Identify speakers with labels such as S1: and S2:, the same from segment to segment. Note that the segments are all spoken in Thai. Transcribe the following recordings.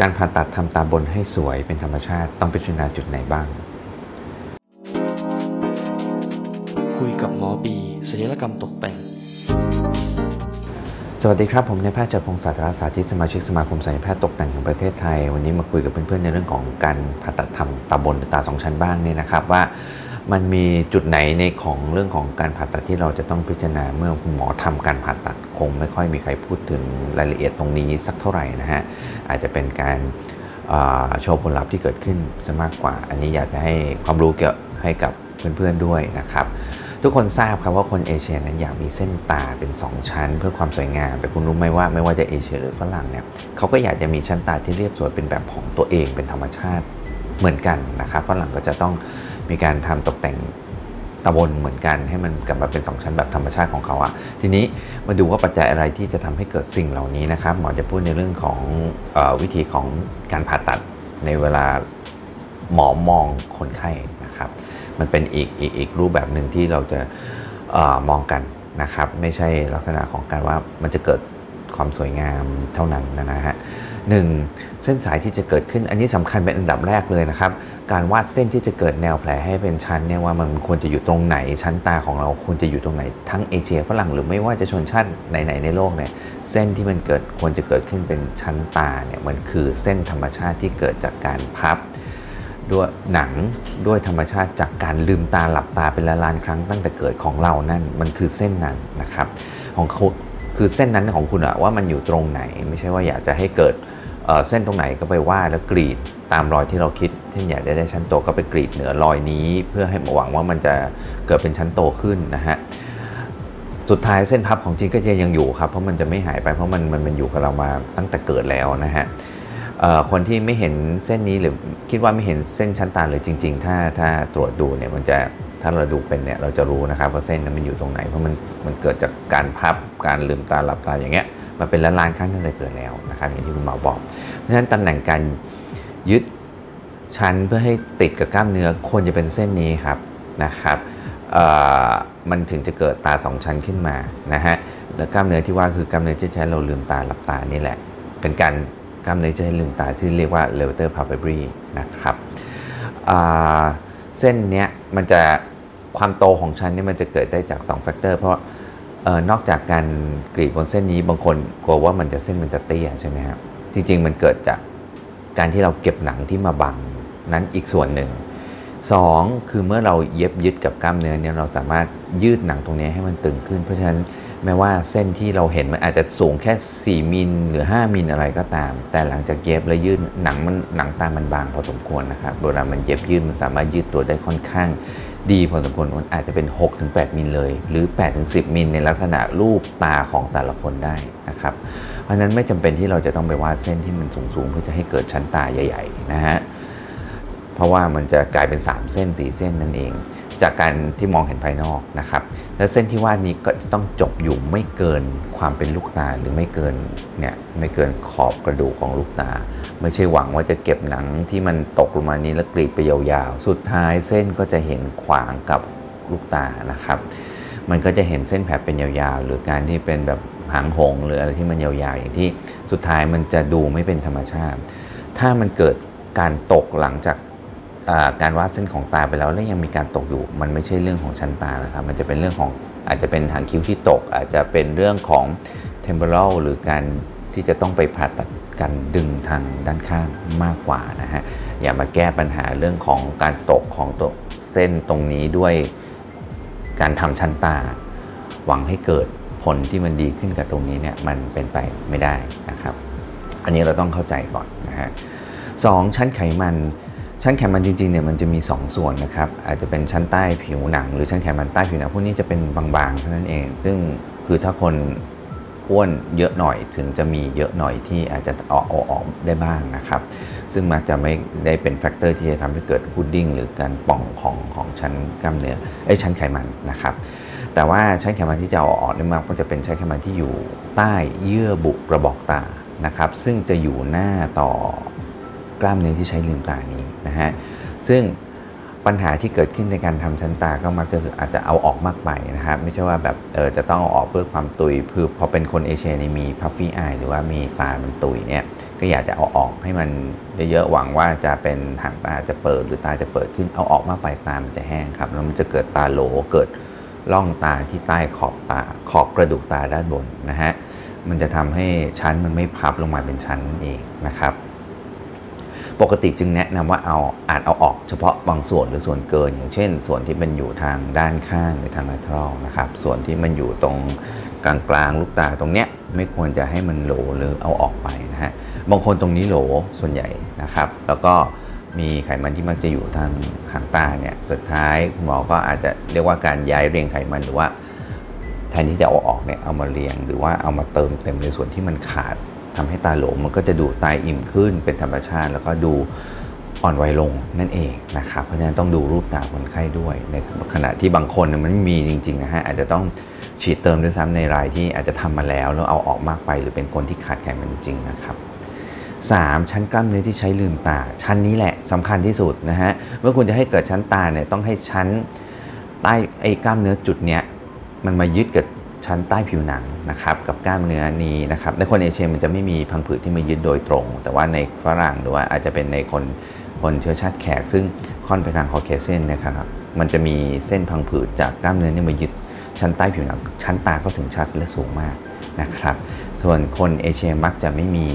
S1: การผ่าตัดทำตาบนให้สวยเป็นธรรมชาติต้องพิจารณาจุดไหนบ้าง
S2: คุยกับหมอบีศัลยกรรมตกแต่ง
S1: สวัสดีครับ ผมนายแพทย์จัดพงศ์ศาสตราสาธิตสมาชิกสมาคมศัลยแพทย์ตกแต่งแห่งประเทศไทย วันนี้มาคุยกับเพื่อนๆในเรื่องของการผ่าตัดทำตาบนหรือตาสองชั้นบ้างเนี่ยนะครับว่า มันมีจุดไหนในของเรื่องของการผ่าตัดที่เราจะต้องพิจารณาเมื่อคุณหมอทำการผ่าตัดคงไม่ค่อยมีใครพูดถึงรายละเอียดตรงนี้สักเท่าไหร่นะฮะอาจจะเป็นการโชว์ผลลัพธ์ที่เกิดขึ้นซะมากกว่า อันนี้อยากจะให้ความรู้เกี่ยวให้กับเพื่อนๆด้วยนะครับทุกคนทราบครับว่าคนเอเชียนั้นอยากมีเส้นตาเป็น 2 ชั้น เพื่อความสวยงาม แต่คุณรู้ไหมว่าไม่ว่าจะเอเชียหรือฝรั่งเนี่ยเขาก็อยากจะมีชั้นตาที่เรียบสวยเป็นแบบของตัวเองเป็นธรรมชาติ เหมือนกันนะครับฝรั่งก็จะต้องมีการทำตกแต่งตะบนเหมือนกันให้มันกลับมาเป็น 2 ชั้นแบบธรรมชาติของเขาอะทีนี้มาดูว่าปัจจัยอะไรที่จะทำให้เกิดสิ่งเหล่านี้นะครับหมอจะพูดในเรื่องของอวิธีของการผ่าตัดในเวลาหมอมองคนไข้นะครับ มันเป็นอีกอีกอีกรูปแบบหนึ่งที่เราจะออมองกันนะครับ ไม่ใช่ลักษณะของการว่ามันจะเกิดความสวยงามเท่านั้นนะฮะ หนึ่งเส้นสายที่จะเกิดขึ้นอันนี้สำคัญเป็นอันดับแรกเลยนะครับ การวาดเส้นที่จะเกิดแนวแผลให้เป็นชั้นเนี่ยว่ามันควรจะอยู่ตรงไหนชั้นตาของเราควรจะอยู่ตรงไหนทั้งเอเชียฝรั่งหรือไม่ว่าจะชนชาติไหนๆในโลกเนี่ยเส้นที่มันเกิดควรจะเกิดขึ้นเป็นชั้นตาเนี่ยมันคือเส้นธรรมชาติที่เกิดจากการพับด้วยหนังด้วยธรรมชาติจากการลืมตาหลับตาเป็นละลานครั้งตั้งแต่เกิดของเรานั่นมันคือเส้นนั้นนะครับของคุณคือเส้นนั้นของคุณอะว่ามันอยู่ตรงไหน ไม่ใช่ว่าอยากจะให้เกิด เส้นตรงไหนก็ไปวาดแล้วกรีดตามรอยที่เราคิดเช่นอยากจะได้ชั้นโตก็ไปกรีดเหนือรอยนี้ เพื่อให้หวังว่ามันจะเกิดเป็นชั้นโตขึ้นนะฮะสุดท้ายเส้นพับของจริงก็ยังอยู่ครับเพราะมันจะไม่หายไปเพราะมันมันมันอยู่กับเรามาตั้งแต่เกิดแล้วนะฮะคนที่ไม่เห็นเส้นนี้หรือคิดว่าไม่เห็นเส้นชั้นตาเลยจริง ๆ ถ้าถ้าตรวจดูเนี่ยมันจะถ้าเราดูเป็นเนี่ยเราจะรู้นะครับว่าเส้นนั้นมันอยู่ตรงไหนเพราะมันมันเกิดจากการพับการลืมตาหลับตาอย่างเงี้ย มันเป็นล้านล้านครั้งตั้งแต่เกิดแล้วนะครับอย่างที่คุณหมอบอก เพราะฉะนั้นตำแหน่งการยึดชั้นเพื่อให้ติดกับกล้ามเนื้อควรจะเป็นเส้นนี้ครับนะครับมันถึงจะเกิดตาสองชั้นขึ้นมานะฮะแล้วกล้ามเนื้อที่ว่าคือกล้ามเนื้อที่ใช้เราลืมตาหลับตานี่แหละ เป็นการกล้ามเนื้อที่ใช้ลืมตาที่เรียกว่า levator palpebral นะครับเส้นเนี้ยมันจะความโตของชั้นนี่มันจะเกิดได้จาก2แฟกเตอร์เพราะ นอกจากการกรีดบนเส้นนี้บางคนกลัวว่ามันจะเส้นมันจะเตี้ยใช่ไหมครับจริง ๆ มันเกิดจากการที่เราเก็บหนังที่มาบังนั้นอีกส่วนหนึ่ง 2 คือเมื่อเราเย็บยึดกับกล้ามเนื้อเนี่ยเราสามารถยืดหนังตรงนี้ให้มันตึงขึ้น เพราะฉะนั้นแม้ว่าเส้นที่เราเห็นมันอาจจะสูงแค่ 4มิลหรือ 5มิลอะไรก็ตาม แต่หลังจากเย็บแล้วยืดหนังมันหนังตามันบางพอสมควรนะครับเวลามันเย็บยืดมันสามารถยืดตัวได้ค่อนข้าง ดีพอสมควรมันอาจจะเป็น 6-8 มิลเลย หรือ 8-10 มิลในลักษณะรูปตาของแต่ละคนได้นะครับ เพราะนั้นไม่จำเป็นที่เราจะต้องไปวาดเส้นที่มันสูงๆ เพื่อจะให้เกิดชั้นตาใหญ่ ๆ นะฮะ เพราะว่ามันจะกลายเป็น 3 เส้น 4 เส้นนั่นเอง จากการที่มองเห็นภายนอกนะครับ และเส้นที่วาดนี้ก็จะต้องจบอยู่ไม่เกินความเป็นลูกตาหรือไม่เกินเนี่ยไม่เกินขอบกระดูกของลูกตา ไม่ใช่หวังว่าจะเก็บหนังที่มันตกลงมานี้แล้วกรีดไปยาวๆ สุดท้ายเส้นก็จะเห็นขวางกับลูกตานะครับ มันก็จะเห็นเส้นแผลเป็นยาวๆ หรือการที่เป็นแบบหางหงหรืออะไรที่มันยาวๆอย่างที่สุดท้ายมันจะดูไม่เป็นธรรมชาติ ถ้ามันเกิดการตกหลังจาก การวาดเส้นของตาไปแล้วแล้วยังมีการตกอยู่ มันไม่ใช่เรื่องของชั้นตานะครับ มันจะเป็นเรื่องของอาจจะเป็นหางคิ้วที่ตก อาจจะเป็นเรื่องของ temporal หรือการที่จะต้องไปผ่าตัดการดึงทางด้านข้างมากกว่านะฮะ อย่ามาแก้ปัญหาเรื่องของการตกของตัวเส้นตรงนี้ด้วยการทำชั้นตา หวังให้เกิดผลที่มันดีขึ้นกับตรงนี้เนี่ยมันเป็นไปไม่ได้นะครับ อันนี้เราต้องเข้าใจก่อนนะฮะสองชั้นไขมัน ชั้นไขมันจริงๆเนี่ยมันจะมี 2 ส่วนนะครับ อาจจะเป็นชั้นใต้ผิวหนัง หรือชั้นไขมันใต้ผิวหนังพวกนี้จะเป็นบางๆเท่านั้นเอง ซึ่งคือถ้าคนอ้วนเยอะหน่อยถึงจะมีเยอะหน่อยที่อาจจะออกออกได้บ้างนะครับ ซึ่งมักจะไม่ได้เป็น factor ที่จะทำให้เกิด puffing หรือการป่องของของชั้นกล้ามเนื้อไอ้ชั้นไขมันนะครับ แต่ว่าชั้นไขมันที่จะออกออกได้มากก็จะเป็นชั้นไขมันที่อยู่ใต้เยื่อบุกระบอกตานะครับ ซึ่งจะอยู่หน้าต่อ กล้ามเนื้อที่ใช้ลืมตานี้นะฮะซึ่งปัญหาที่เกิดขึ้นในการทำชั้นตาก็มักจะอาจจะเอาออกมากไปนะครับไม่ใช่ว่าแบบเออจะต้องเอาออกเพื่อความตุ่ยคือพอเป็นคนเอเชียนี่มี puffy eye หรือว่ามีตามันตุ่ยเนี่ยก็อยากจะเอาออกให้มันเยอะๆหวังว่าจะเป็นหางตาจะเปิดหรือตาจะเปิดขึ้นเอาออกมากไปตามันจะแห้งครับแล้วมันจะเกิดตาโหลเกิดร่องตาที่ใต้ขอบตาขอบกระดูกตาด้านบนนะฮะมันจะทำให้ชั้นมันไม่พับลงมาเป็นชั้นนั่นเองนะครับ ปกติจึงแนะนำว่าเอาอาจเอาออกเฉพาะบางส่วนหรือส่วนเกิน อย่างเช่น ส่วนที่มันอยู่ทางด้านข้างหรือทางลัทรอนะครับ ส่วนที่มันอยู่ตรงกลางกลางลูกตาตรงเนี้ยไม่ควรจะให้มันโหลหรือเอาออกไปนะฮะบางคนตรงนี้โหลส่วนใหญ่นะครับ แล้วก็มีไขมันที่มักจะอยู่ทางหางตาเนี่ยสุดท้ายคุณหมอก็อาจจะเรียกว่าการย้ายเรียงไขมันหรือว่าแทนที่จะเอาออกเนี่ยเอามาเรียงหรือว่าเอามาเติมเต็มในส่วนที่มันขาด ทำให้ตาหลงมันก็จะดูตายอิ่มขึ้นเป็นธรรมชาติ แล้วก็ดูอ่อนวัยลงนั่นเองนะครับเพราะฉะนั้นต้องดูรูปตาคนไข้ด้วยในขณะที่บางคนมันไม่มีจริงๆนะฮะอาจจะต้องฉีดเติมด้วยซ้ำในรายที่อาจจะทำมาแล้วแล้วเอาออกมากไป หรือเป็นคนที่ขาดไขมันจริงๆนะครับ 3. ชั้นกล้ามเนื้อที่ใช้ลืมตา ชั้นนี้แหละสำคัญที่สุดนะฮะเมื่อคุณจะให้เกิดชั้นตาเนี่ยต้องให้ชั้นใต้ไอ้กล้ามเนื้อจุดเนี้ยมันมายึดกับ ชั้นใต้ผิวหนังนะครับกับกล้ามเนื้อนี้นะครับในคนเอเชียมันจะไม่มีพังผืดที่มายึดโดยตรง แต่ว่าในฝรั่งหรือว่าอาจจะเป็นในคนคนเชื้อชาติแขก ซึ่งค่อนไปทางคอเคเซนนะครับมันจะมีเส้นพังผืดจากกล้ามเนื้อนี่มายึดชั้นใต้ผิวหนังชั้นตาก็ถึงชัดและสูงมากนะครับส่วนคนเอเชียมักจะไม่มี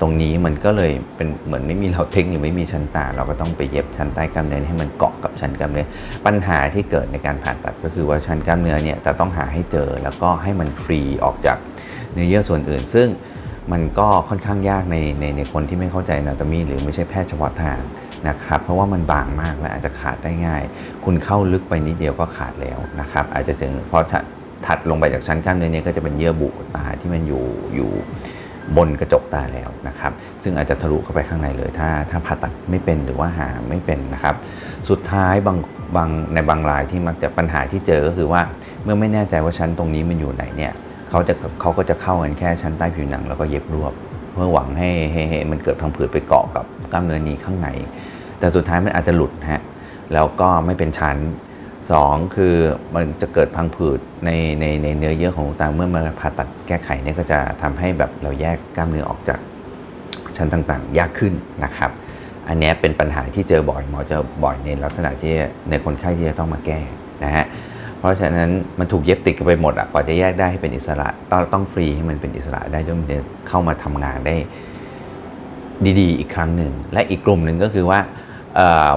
S1: ตรงนี้มันก็เลยเป็นเหมือนไม่มีเราเทคหรือไม่มีชั้นตา เราก็ต้องไปเย็บชั้นใต้กล้ามเนื้อให้มันเกาะกับชั้นกล้ามเนื้อปัญหาที่เกิดในการผ่าตัดก็คือว่าชั้นกล้ามเนื้อเนี่ยจะต้องหาให้เจอแล้วก็ให้มันฟรีออกจากเนื้อเยื่อส่วนอื่น ซึ่งมันก็ค่อนข้างยากในในในคนที่ไม่เข้าใจนาตมีหรือไม่ใช่แพทย์เฉพาะทางนะครับเพราะว่ามันบางมากและอาจจะขาดได้ง่าย คุณเข้าลึกไปนิดเดียวก็ขาดแล้วนะครับอาจจะถึงพอถัดลงไปจากชั้นกล้ามเนื้อนี้ก็จะเป็นเยื่อบุตาที่มันอยู่อยู่ บนกระจกตาแล้วนะครับ ซึ่งอาจจะทะลุเข้าไปข้างในเลย ถ้าถ้าผ่าตัดไม่เป็นหรือว่าหาไม่เป็นนะครับ สุดท้ายบางบางในบางรายที่มักจะปัญหาที่เจอก็คือว่าเมื่อไม่แน่ใจว่าชั้นตรงนี้มันอยู่ไหนเนี่ยเขาจะเขาก็จะเข้ากันแค่ชั้นใต้ผิวหนังแล้วก็เย็บรวบ เพื่อหวังให้ให้ให้มันเกิดพังผืดไปเกาะกับกล้ามเนื้อนี้ข้างใน แต่สุดท้ายมันอาจจะหลุดฮะแล้วก็ไม่เป็นชั้น 2 คือมันจะเกิดพังผืดในในในเนื้อเยื่อของลูกตาเมื่อมาผ่าตัดแก้ไขเนี่ยก็จะทำให้แบบเราแยกกล้ามเนื้อออกจากชั้นต่างๆ ยากขึ้นนะครับ อันนี้เป็นปัญหาที่เจอบ่อยหมอจะบ่อยในลักษณะที่ในคนไข้ที่จะต้องมาแก้นะฮะเพราะฉะนั้นมันถูกเย็บติดกันไปหมดอะก่อนจะแยกได้ให้เป็นอิสระต้องต้องฟรีให้มันเป็นอิสระได้ด้วยมันจะเข้ามาทำงานได้ดีๆ อีกครั้งหนึ่งและอีกกลุ่มหนึ่งก็คือว่า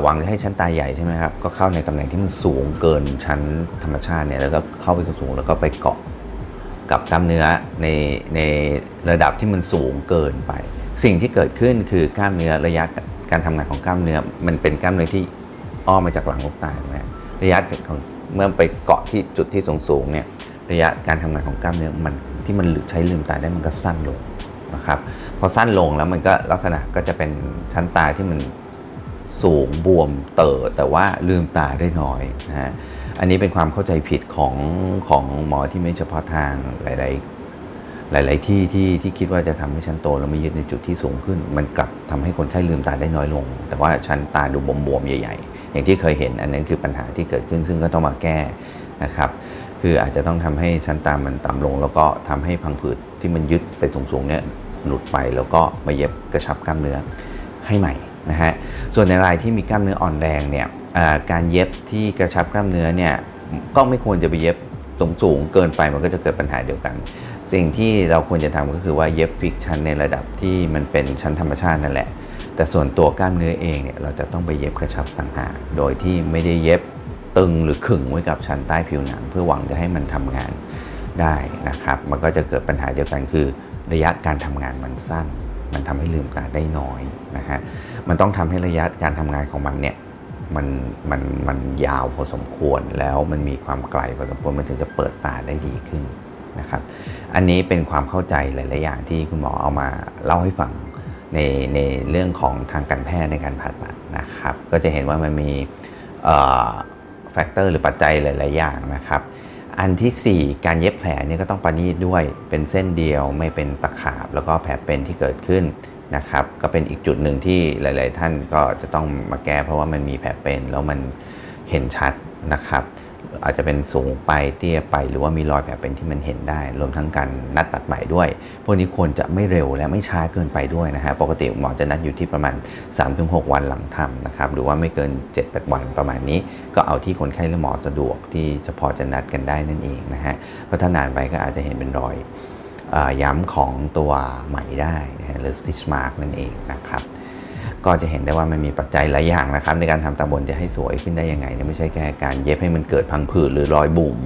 S1: หวังจะให้ชั้นตาใหญ่ใช่ไหมครับก็เข้าในตำแหน่งที่มันสูงเกินชั้นธรรมชาติเนี่ยแล้วก็เข้าไปสูงแล้วก็ไปเกาะกับกล้ามเนื้อในในระดับที่มันสูงเกินไป สิ่งที่เกิดขึ้นคือกล้ามเนื้อระยะการทำงานของกล้ามเนื้อ มันเป็นกล้ามเนื้อที่อ้อมมาจากหลังลูกตาใช่ไหมระยะของเมื่อไปเกาะที่จุดที่สูงสูงเนี่ยระยะการทำงานของกล้ามเนื้อมันที่มันใช้ลืมตาได้มันก็สั้นลงนะครับพอสั้นลงแล้วมันก็ลักษณะก็จะเป็นชั้นตาที่มัน สูงบวมเต๋อแต่ว่าลืมตาได้น้อยนะฮะอันนี้เป็นความเข้าใจผิดของของหมอที่ไม่เฉพาะทางหลายๆหลาย ๆ ที่ที่ที่คิดว่าจะทำให้ชั้นโตแล้วไม่ยึดในจุดที่สูงขึ้น มันกลับทำให้คนไข้ลืมตาได้น้อยลง แต่ว่าชั้นตาดูบวมๆใหญ่ ๆ อย่างที่เคยเห็นอันนั้นคือปัญหาที่เกิดขึ้นซึ่งก็ต้องมาแก้นะครับ คืออาจจะต้องทำให้ชั้นตามันต่ำลง แล้วก็ทำให้พังผืดที่มันยึดไปสูง ๆ เนี่ยหลุดไปแล้วก็มาเย็บกระชับกล้ามเนื้อให้ใหม่ นะฮะส่วนในรายที่มีกล้ามเนื้ออ่อนแรงเนี่ยการเย็บที่กระชับกล้ามเนื้อเนี่ยก็ไม่ควรจะไปเย็บสูงสูงเกินไปมันก็จะเกิดปัญหาเดียวกัน สิ่งที่เราควรจะทำก็คือว่าเย็บฟิกชั้นในระดับที่มันเป็นชั้นธรรมชาตินั่นแหละ แต่ส่วนตัวกล้ามเนื้อเองเนี่ยเราจะต้องไปเย็บกระชับต่างหากโดยที่ไม่ได้เย็บตึงหรือขึงไว้กับชั้นใต้ผิวหนัง เพื่อหวังจะให้มันทำงานได้นะครับ มันก็จะเกิดปัญหาเดียวกันคือ ระยะการทำงานมันสั้น มันทำให้ลืมตาได้น้อยนะฮะ มันต้องทำให้ระยะการทำงานของมันเนี่ยมันมันมันยาวพอสมควรแล้วมันมีความไกลพอสมควรมันถึงจะเปิดตาได้ดีขึ้นนะครับ อันนี้เป็นความเข้าใจหลาย ๆ อย่างที่คุณหมอเอามาเล่าให้ฟังในในเรื่องของทางการแพทย์ในการผ่าตัดนะครับ ก็จะเห็นว่ามันมี factor หรือปัจจัยหลาย ๆ อย่างนะครับ อันที่ 4 การเย็บแผลนี่ก็ต้องประณีตด้วยเป็นเส้นเดียวไม่เป็นตะขาบ แล้วก็แผลเป็นที่เกิดขึ้น นะครับ ก็เป็นอีกจุดหนึ่งที่หลาย ๆ ท่านก็จะต้องมาแก้เพราะว่ามันมีแผลเป็นแล้วมันเห็นชัดนะครับ อาจจะเป็นสูงไปเตี้ยไปหรือว่ามีรอยแผลเป็นที่มันเห็นได้ รวมทั้งการนัดตัดใหม่ด้วย พวกนี้ควรจะไม่เร็วและไม่ช้าเกินไปด้วยนะฮะปกติหมอจะนัดอยู่ที่ประมาณ 3-6 วันหลังทำนะครับ หรือว่าไม่เกิน 7-8 วันประมาณนี้ ก็เอาที่คนไข้และหมอสะดวกที่จะพอจะนัดกันได้นั่นเองนะฮะเพราะถ้านานไปก็อาจจะเห็นเป็นรอย ย้ำของตัวไหมได้หรือ stitch mark นั่นเองนะครับ ก็จะเห็นได้ว่ามันมีปัจจัยหลายอย่างนะครับ ในการทำตาบนจะให้สวยขึ้นได้ยังไงเนี่ยไม่ใช่แค่การเย็บให้มันเกิดพังผืดหรือรอยบุ๋ม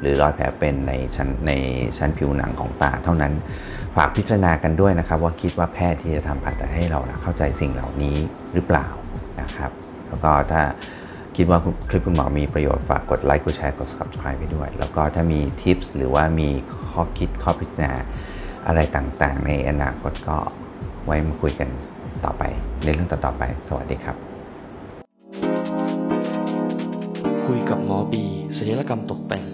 S1: หรือรอยแผลเป็นในชั้นในชั้นผิวหนังของตาเท่านั้น ฝากพิจารณากันด้วยนะครับ ว่าคิดว่าแพทย์ที่จะทำผ่าตัดให้เรานะเข้าใจสิ่งเหล่านี้หรือเปล่านะครับ แล้วก็ถ้า คิดว่าคลิปคุณหมอมีประโยชน์ฝากกดไลค์กดแชร์กด subscribe ไปด้วย แล้วก็ถ้ามีทิปส์หรือว่ามีข้อคิดข้อพิจารณาอะไรต่างๆ ในอนาคตก็ไว้มาคุยกันต่อไป ในเรื่องต่อๆไป สวัสดีครับ
S2: คุยกับหมอบีศัลยกรรมตกแต่ง